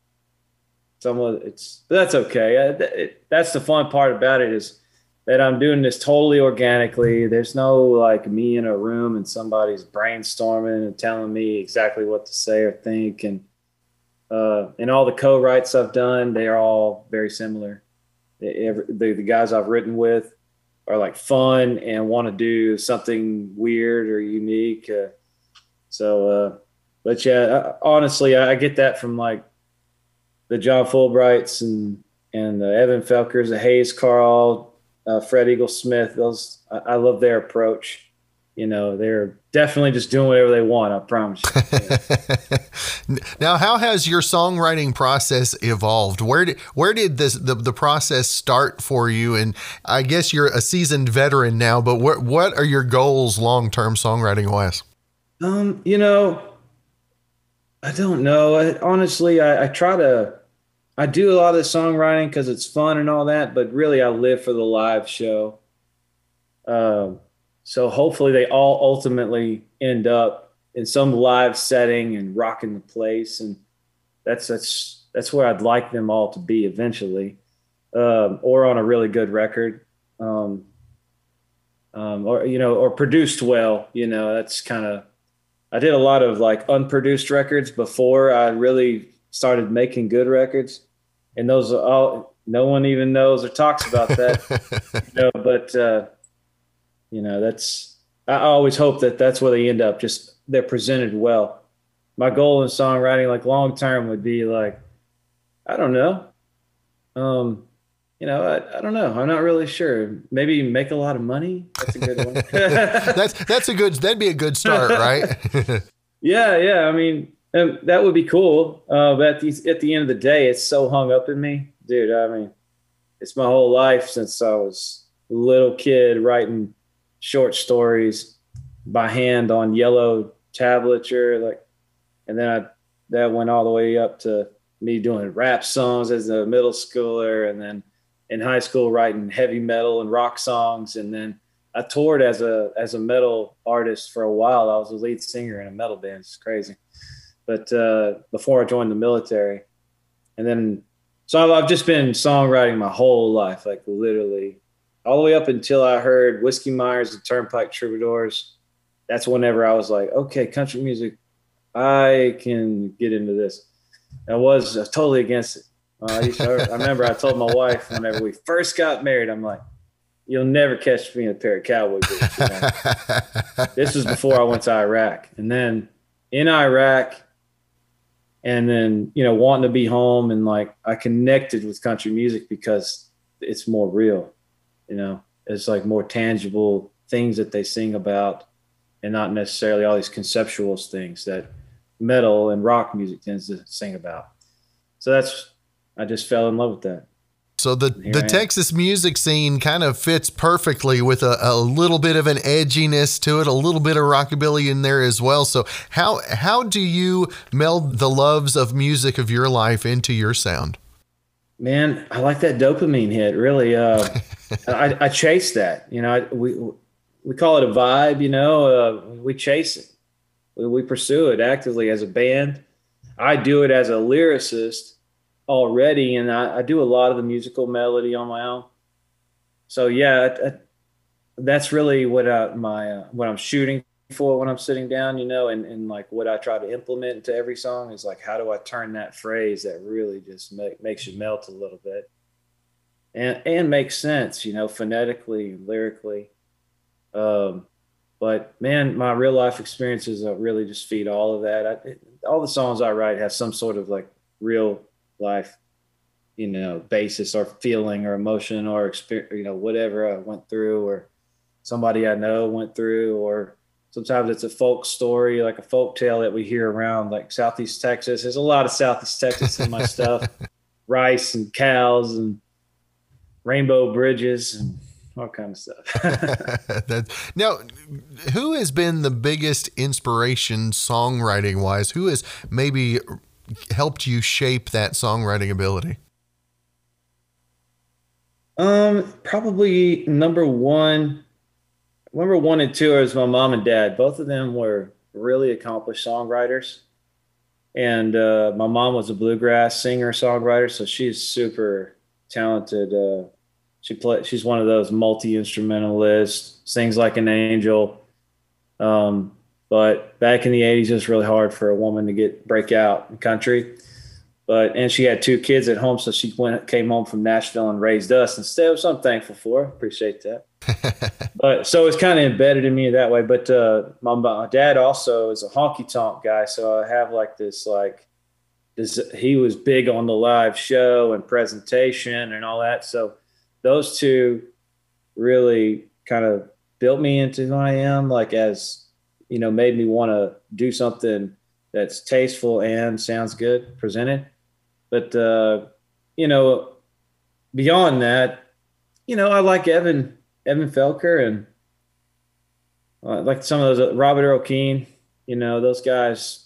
[SPEAKER 6] somewhat, it's, but that's okay. It, it, that's the fun part about it is that I'm doing this totally organically. There's no like me in a room and somebody's brainstorming and telling me exactly what to say or think. And, uh, and all the co-writes I've done, they are all very similar. The, the, guys I've written with are like fun and want to do something weird or unique. Uh, so, uh, but yeah, I, honestly, I, I, get that from like the John Fullbrights and and the Evan Felkers, the Hayes Carll, uh, Fred Eaglesmith. Those I, I love their approach you know, they're definitely just doing whatever they want. I promise.
[SPEAKER 3] You. now, how has your songwriting process evolved? Where did where did this the, the process start for you? And I guess you're a seasoned veteran now, but what what are your goals long term songwriting wise?
[SPEAKER 6] Um, you know, I don't know. I, honestly, I, I try to I do a lot of the songwriting because it's fun and all that, but really I live for the live show. Um, so hopefully they all ultimately end up in some live setting and rocking the place, and that's that's that's where I'd like them all to be eventually, um, or on a really good record, um, um, or you know, or produced well. You know, that's kind of. I did a lot of like unproduced records before I really started making good records, and those are all no one even knows or talks about that. you know, but uh, you know, that's I always hope that that's where they end up. Just they're presented well. My goal in songwriting, like long term, would be like, I don't know, um, you know, I, I don't know. I'm not really sure. Maybe make a lot of money. That's a good one.
[SPEAKER 1] that's that's a good. That'd be a good start, right?
[SPEAKER 6] yeah, yeah. I mean, um, that would be cool. Uh, but at the at the end of the day, it's so hung up in me, dude. I mean, it's my whole life since I was a little kid writing short stories by hand on yellow tablature, like, and then I that went all the way up to me doing rap songs as a middle schooler, and then in high school writing heavy metal and rock songs, and then I toured as a as a metal artist for a while. I was a lead singer in a metal band. It's crazy, but uh, before I joined the military, and then so I've just been songwriting my whole life, like literally all the way up until I heard Whiskey Myers and Turnpike Troubadours. That's whenever I was like, okay, country music, I can get into this. I was totally against it. Uh, I, to, I remember I told my wife whenever we first got married, I'm like, you'll never catch me in a pair of cowboy boots. You know? this was before I went to Iraq. And then in Iraq, and then, you know, wanting to be home and like I connected with country music because it's more real you know it's like more tangible things that they sing about and not necessarily all these conceptual things that metal and rock music tends to sing about so that's i just fell in love with that
[SPEAKER 1] so the the Texas music scene kind of fits perfectly with a, a, little bit of an edginess to it, a little bit of rockabilly in there as well. So how how do you meld the loves of music of your life into your sound?
[SPEAKER 6] Man, I like that dopamine hit. Really, uh, I, I, chase that. You know, I, we we call it a vibe. You know, uh, we chase it. We, we pursue it actively as a band. I do it as a lyricist already, and I, I do a lot of the musical melody on my own. So yeah, I, that's really what I, my uh, what I'm shooting for when I'm sitting down, you know, and, and like what I try to implement into every song is like, how do I turn that phrase that really just make, makes you melt a little bit and, and makes sense, you know, phonetically, lyrically. Um, but man, my real life experiences really just feed all of that. I, all the songs I write have some sort of like real life, you know, basis or feeling or emotion or experience, you know, whatever I went through or somebody I know went through or, sometimes it's a folk story, like a folk tale that we hear around like Southeast Texas. There's a lot of Southeast Texas in my stuff, rice and cows and rainbow bridges and all kind of stuff.
[SPEAKER 1] that, now, who has been the biggest inspiration songwriting wise? Who has maybe helped you shape that songwriting ability?
[SPEAKER 6] Um, probably number one number one and two is my mom and dad. Both of them were really accomplished songwriters. And uh, my mom was a bluegrass singer songwriter, so she's super talented. Uh, she play, she's one of those multi instrumentalists, sings like an angel. Um, but back in the '80s, it was really hard for a woman to get break out in country. But and she had two kids at home, so she went came home from Nashville and raised us instead. So I'm thankful for. Appreciate that. but so it's kind of embedded in me that way. But uh, my, my dad also is a honky tonk guy, so I have like this like this. He was big on the live show and presentation and all that. So those two really kind of built me into who I am. Like as you know, made me want to do something that's tasteful and sounds good presented. But uh, you know, beyond that, you know, I like Evan Evan Felker and uh, like some of those uh, Robert Earl Keen, you know, those guys.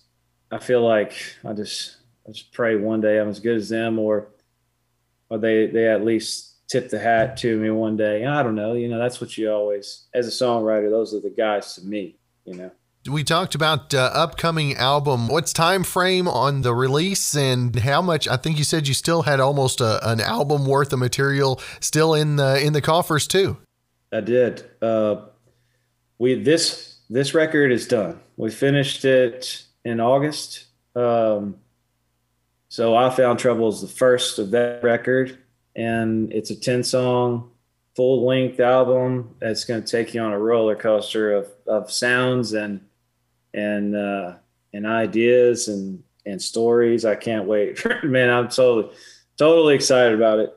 [SPEAKER 6] I feel like I just I just pray one day I'm as good as them, or or they they at least tip the hat to me one day. I don't know. You know, that's what you always, as a songwriter, those are the guys to me. You know.
[SPEAKER 3] We talked about uh, upcoming album. What's time frame on the release and how much? I think you said you still had almost a, an album worth of material still in the in the coffers too.
[SPEAKER 6] I did. Uh, we this this record is done. We finished it in August. Um, so I found trouble is the first of that record, and it's a ten song full length album that's going to take you on a roller coaster of of sounds and and uh, and ideas and and stories. I can't wait, man. I'm totally totally excited about it.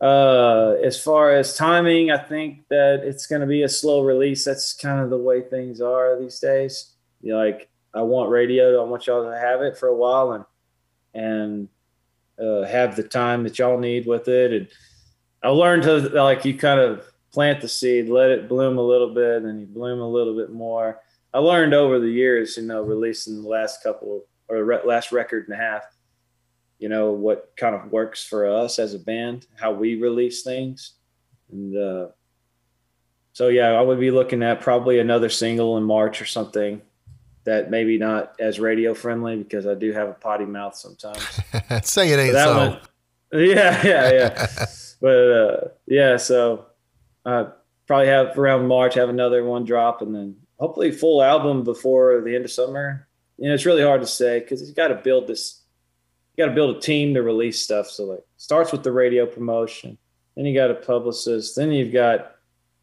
[SPEAKER 6] Uh, as far as timing, I think that it's going to be a slow release. That's kind of the way things are these days. You know, like I want radio. I want y'all to have it for a while and and uh, have the time that y'all need with it. And I learned to like you kind of plant the seed, let it bloom a little bit, and you bloom a little bit more. I learned over the years, you know, releasing the last couple or re- last record and a half, you know, what kind of works for us as a band, how we release things. And uh, so, yeah, I would be looking at probably another single in March or something that maybe not as radio friendly because I do have a potty mouth sometimes.
[SPEAKER 3] Say it ain't so. One,
[SPEAKER 6] yeah, yeah, yeah. but uh, yeah, so uh, probably have around March have another one drop and then hopefully full album before the end of summer. You know, it's really hard to say because you got to build this. You got to build a team to release stuff. So like, starts with the radio promotion, then you got a publicist, then you've got,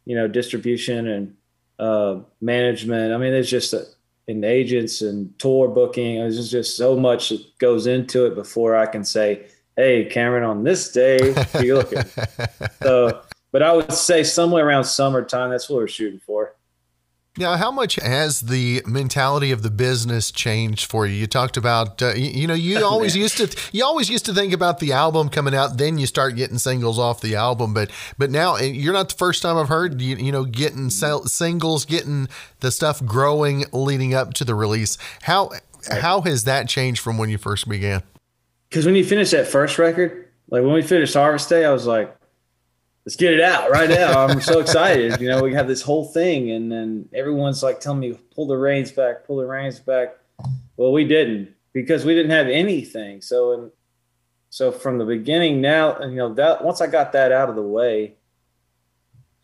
[SPEAKER 6] you know, distribution and uh, management. I mean, there's just a, and agents and tour booking. There's just so much that goes into it before I can say, "Hey, Cameron, on this day, you looking." so, but I would say somewhere around summertime. That's what we're shooting for.
[SPEAKER 3] Now, how much has the mentality of the business changed for you? You talked about, uh, you, you, know, you always used to, you always used to think about the album coming out, then you start getting singles off the album. But, but now you're not the first time I've heard, you, you know, getting singles, getting the stuff growing leading up to the release. How, how has that changed from when you first began?
[SPEAKER 6] Because when you finish that first record, like when we finished Harvest Day, I was like, let's get it out right now. I'm so excited. You know, we have this whole thing, and then everyone's like telling me, pull the reins back, pull the reins back. Well, we didn't because we didn't have anything. So, and so from the beginning, now, you know, that once I got that out of the way,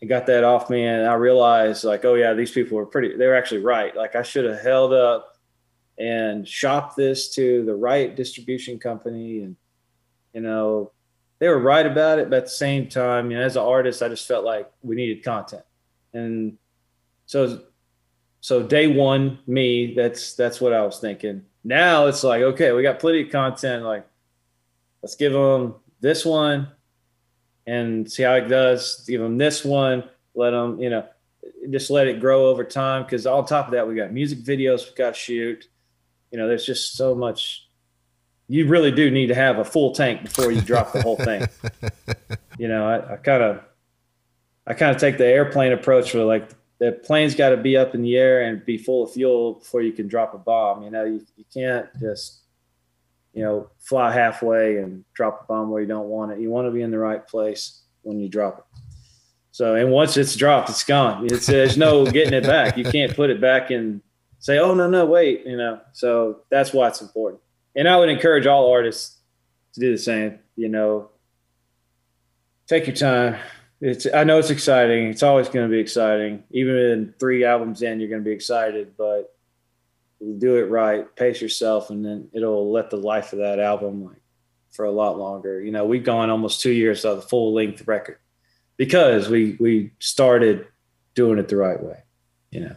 [SPEAKER 6] I got that off me, and I realized, like, oh yeah, these people were pretty. They were actually right. Like, I should have held up and shopped this to the right distribution company, and you know, they were right about it, but at the same time, you know, as an artist, I just felt like we needed content, and so so day one, me, that's that's what I was thinking. Now it's like, okay, we got plenty of content. Like, let's give them this one and see how it does. Give them this one. Let them, you know, just let it grow over time. Because on top of that, we got music videos we got to shoot. You know, there's just so much you really do need to have a full tank before you drop the whole thing. you know, I kind of, I kind of take the airplane approach where like the plane's got to be up in the air and be full of fuel before you can drop a bomb. You know, you, you can't just, you know, fly halfway and drop a bomb where you don't want it. You want to be in the right place when you drop it. So, and once it's dropped, it's gone. It's, there's no getting it back. You can't put it back and say, oh, no, no, wait, you know. So that's why it's important and I would encourage all artists to do the same. You know, take your time. It's I know it's exciting. It's always going to be exciting. Even in three albums in, you're going to be excited, but do it right, pace yourself, and then it'll let the life of that album like for a lot longer. You know, we've gone almost two years of the full length record because we we started doing it the right way. You know.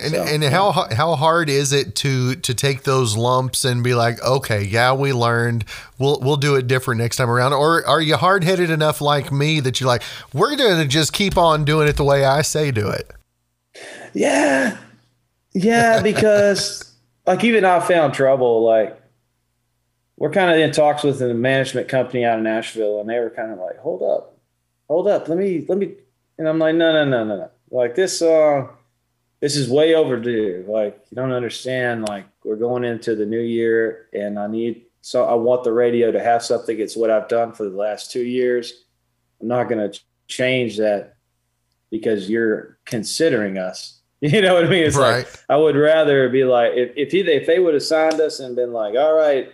[SPEAKER 3] And so, and how how hard is it to to take those lumps and be like, okay, yeah, we learned. We'll we'll do it different next time around. Or are you hard headed enough like me that you're like, we're gonna just keep on doing it the way I say do it?
[SPEAKER 6] Yeah, yeah, because like even I found trouble. Like we're kind of in talks with a management company out of Nashville, and they were kind of like, hold up, hold up, let me let me, and I'm like, no, no, no, no, no. Like this song. This is way overdue. Like you don't understand. Like we're going into the new year, and I need so I want the radio to have something. It's what I've done for the last two years. I'm not going to change that because you're considering us. You know what I mean? It's right. like I would rather be like if if, he, if they would have signed us and been like, all right,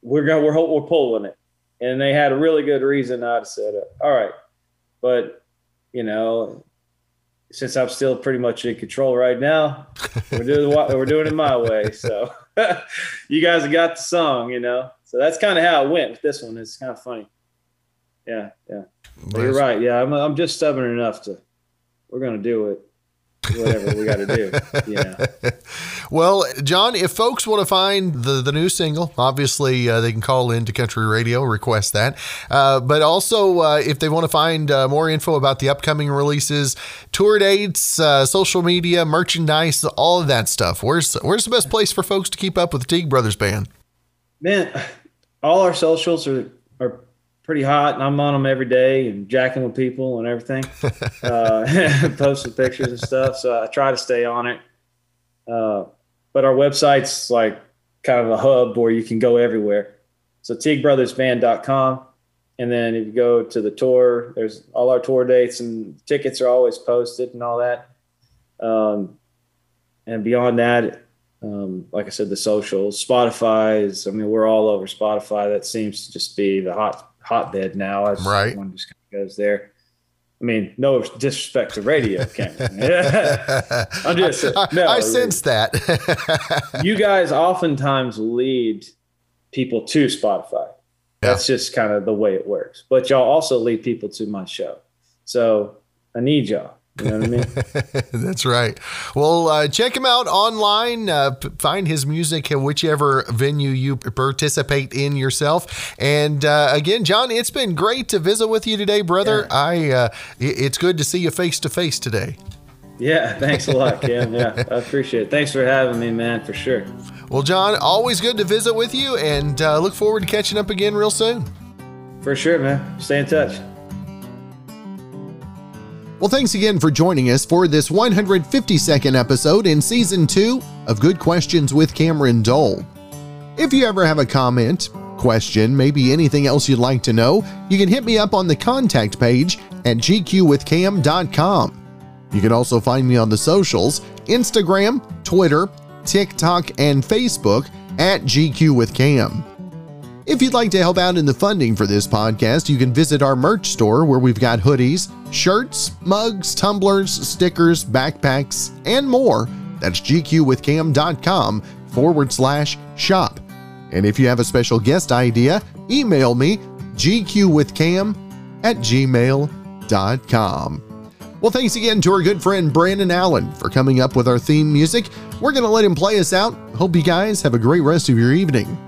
[SPEAKER 6] we're going we're we're pulling it, and they had a really good reason, I'd have said, all right, but you know, since I'm still pretty much in control right now, we're doing we're doing it my way. So you guys have got the song, you know. So that's kind of how it went with this one. It's kind of funny. Yeah, yeah. But you're right. Yeah, I'm I'm just stubborn enough to. We're gonna do it whatever we got to do. Yeah.
[SPEAKER 1] well, John, if folks want to find the, the new single, obviously uh, they can call in to Country Radio, request that. Uh, but also, uh, if they want to find uh, more info about the upcoming releases, tour dates, uh, social media, merchandise, all of that stuff, where's where's the best place for folks to keep up with the Teague Brothers Band?
[SPEAKER 6] Man, all our socials are are pretty hot, and I'm on them every day and jacking with people and everything, uh, posting pictures and stuff. So I try to stay on it. But our website's like kind of a hub where you can go everywhere. So TeagueBrothersBand.com. And then if you go to the tour, there's all our tour dates and tickets are always posted and all that. Um, and beyond that, um, like I said, the socials, Spotify's. I mean, we're all over Spotify. That seems to just be the hot hotbed now. As
[SPEAKER 1] right.
[SPEAKER 6] One just kind of goes there. I mean, no disrespect to radio, Cameron.
[SPEAKER 1] I'm just no. I, I sense that.
[SPEAKER 6] you guys oftentimes lead people to Spotify. Yeah. That's just kind of the way it works. But y'all also lead people to my show. So I need y'all. You know what I mean?
[SPEAKER 1] That's right. Well, uh, check him out online. Uh, find his music in whichever venue you participate in yourself. And uh, again, John, it's been great to visit with you today, brother. Yeah. I uh, it's good to see you face to face today.
[SPEAKER 6] Yeah, thanks a lot, Cam. Yeah, I appreciate it. Thanks for having me, man, for sure.
[SPEAKER 1] Well, John, always good to visit with you, and uh, look forward to catching up again real soon.
[SPEAKER 6] For sure, man. Stay in touch.
[SPEAKER 1] Well, thanks again for joining us for this 152nd episode in Season 2 of Good Questions with Cameron Dole. If you ever have a comment, question, maybe anything else you'd like to know, you can hit me up on the contact page at gqwithcam.com. You can also find me on the socials Instagram, Twitter, TikTok, and Facebook at GQ with Cam. If you'd like to help out in the funding for this podcast, you can visit our merch store where we've got hoodies, shirts, mugs, tumblers, stickers, backpacks, and more. That's gqwithcam.com forward slash shop. And if you have a special guest idea, email me gqwithcam at gmail.com. Well, thanks again to our good friend Brandon Allen for coming up with our theme music. We're going to let him play us out. Hope you guys have a great rest of your evening.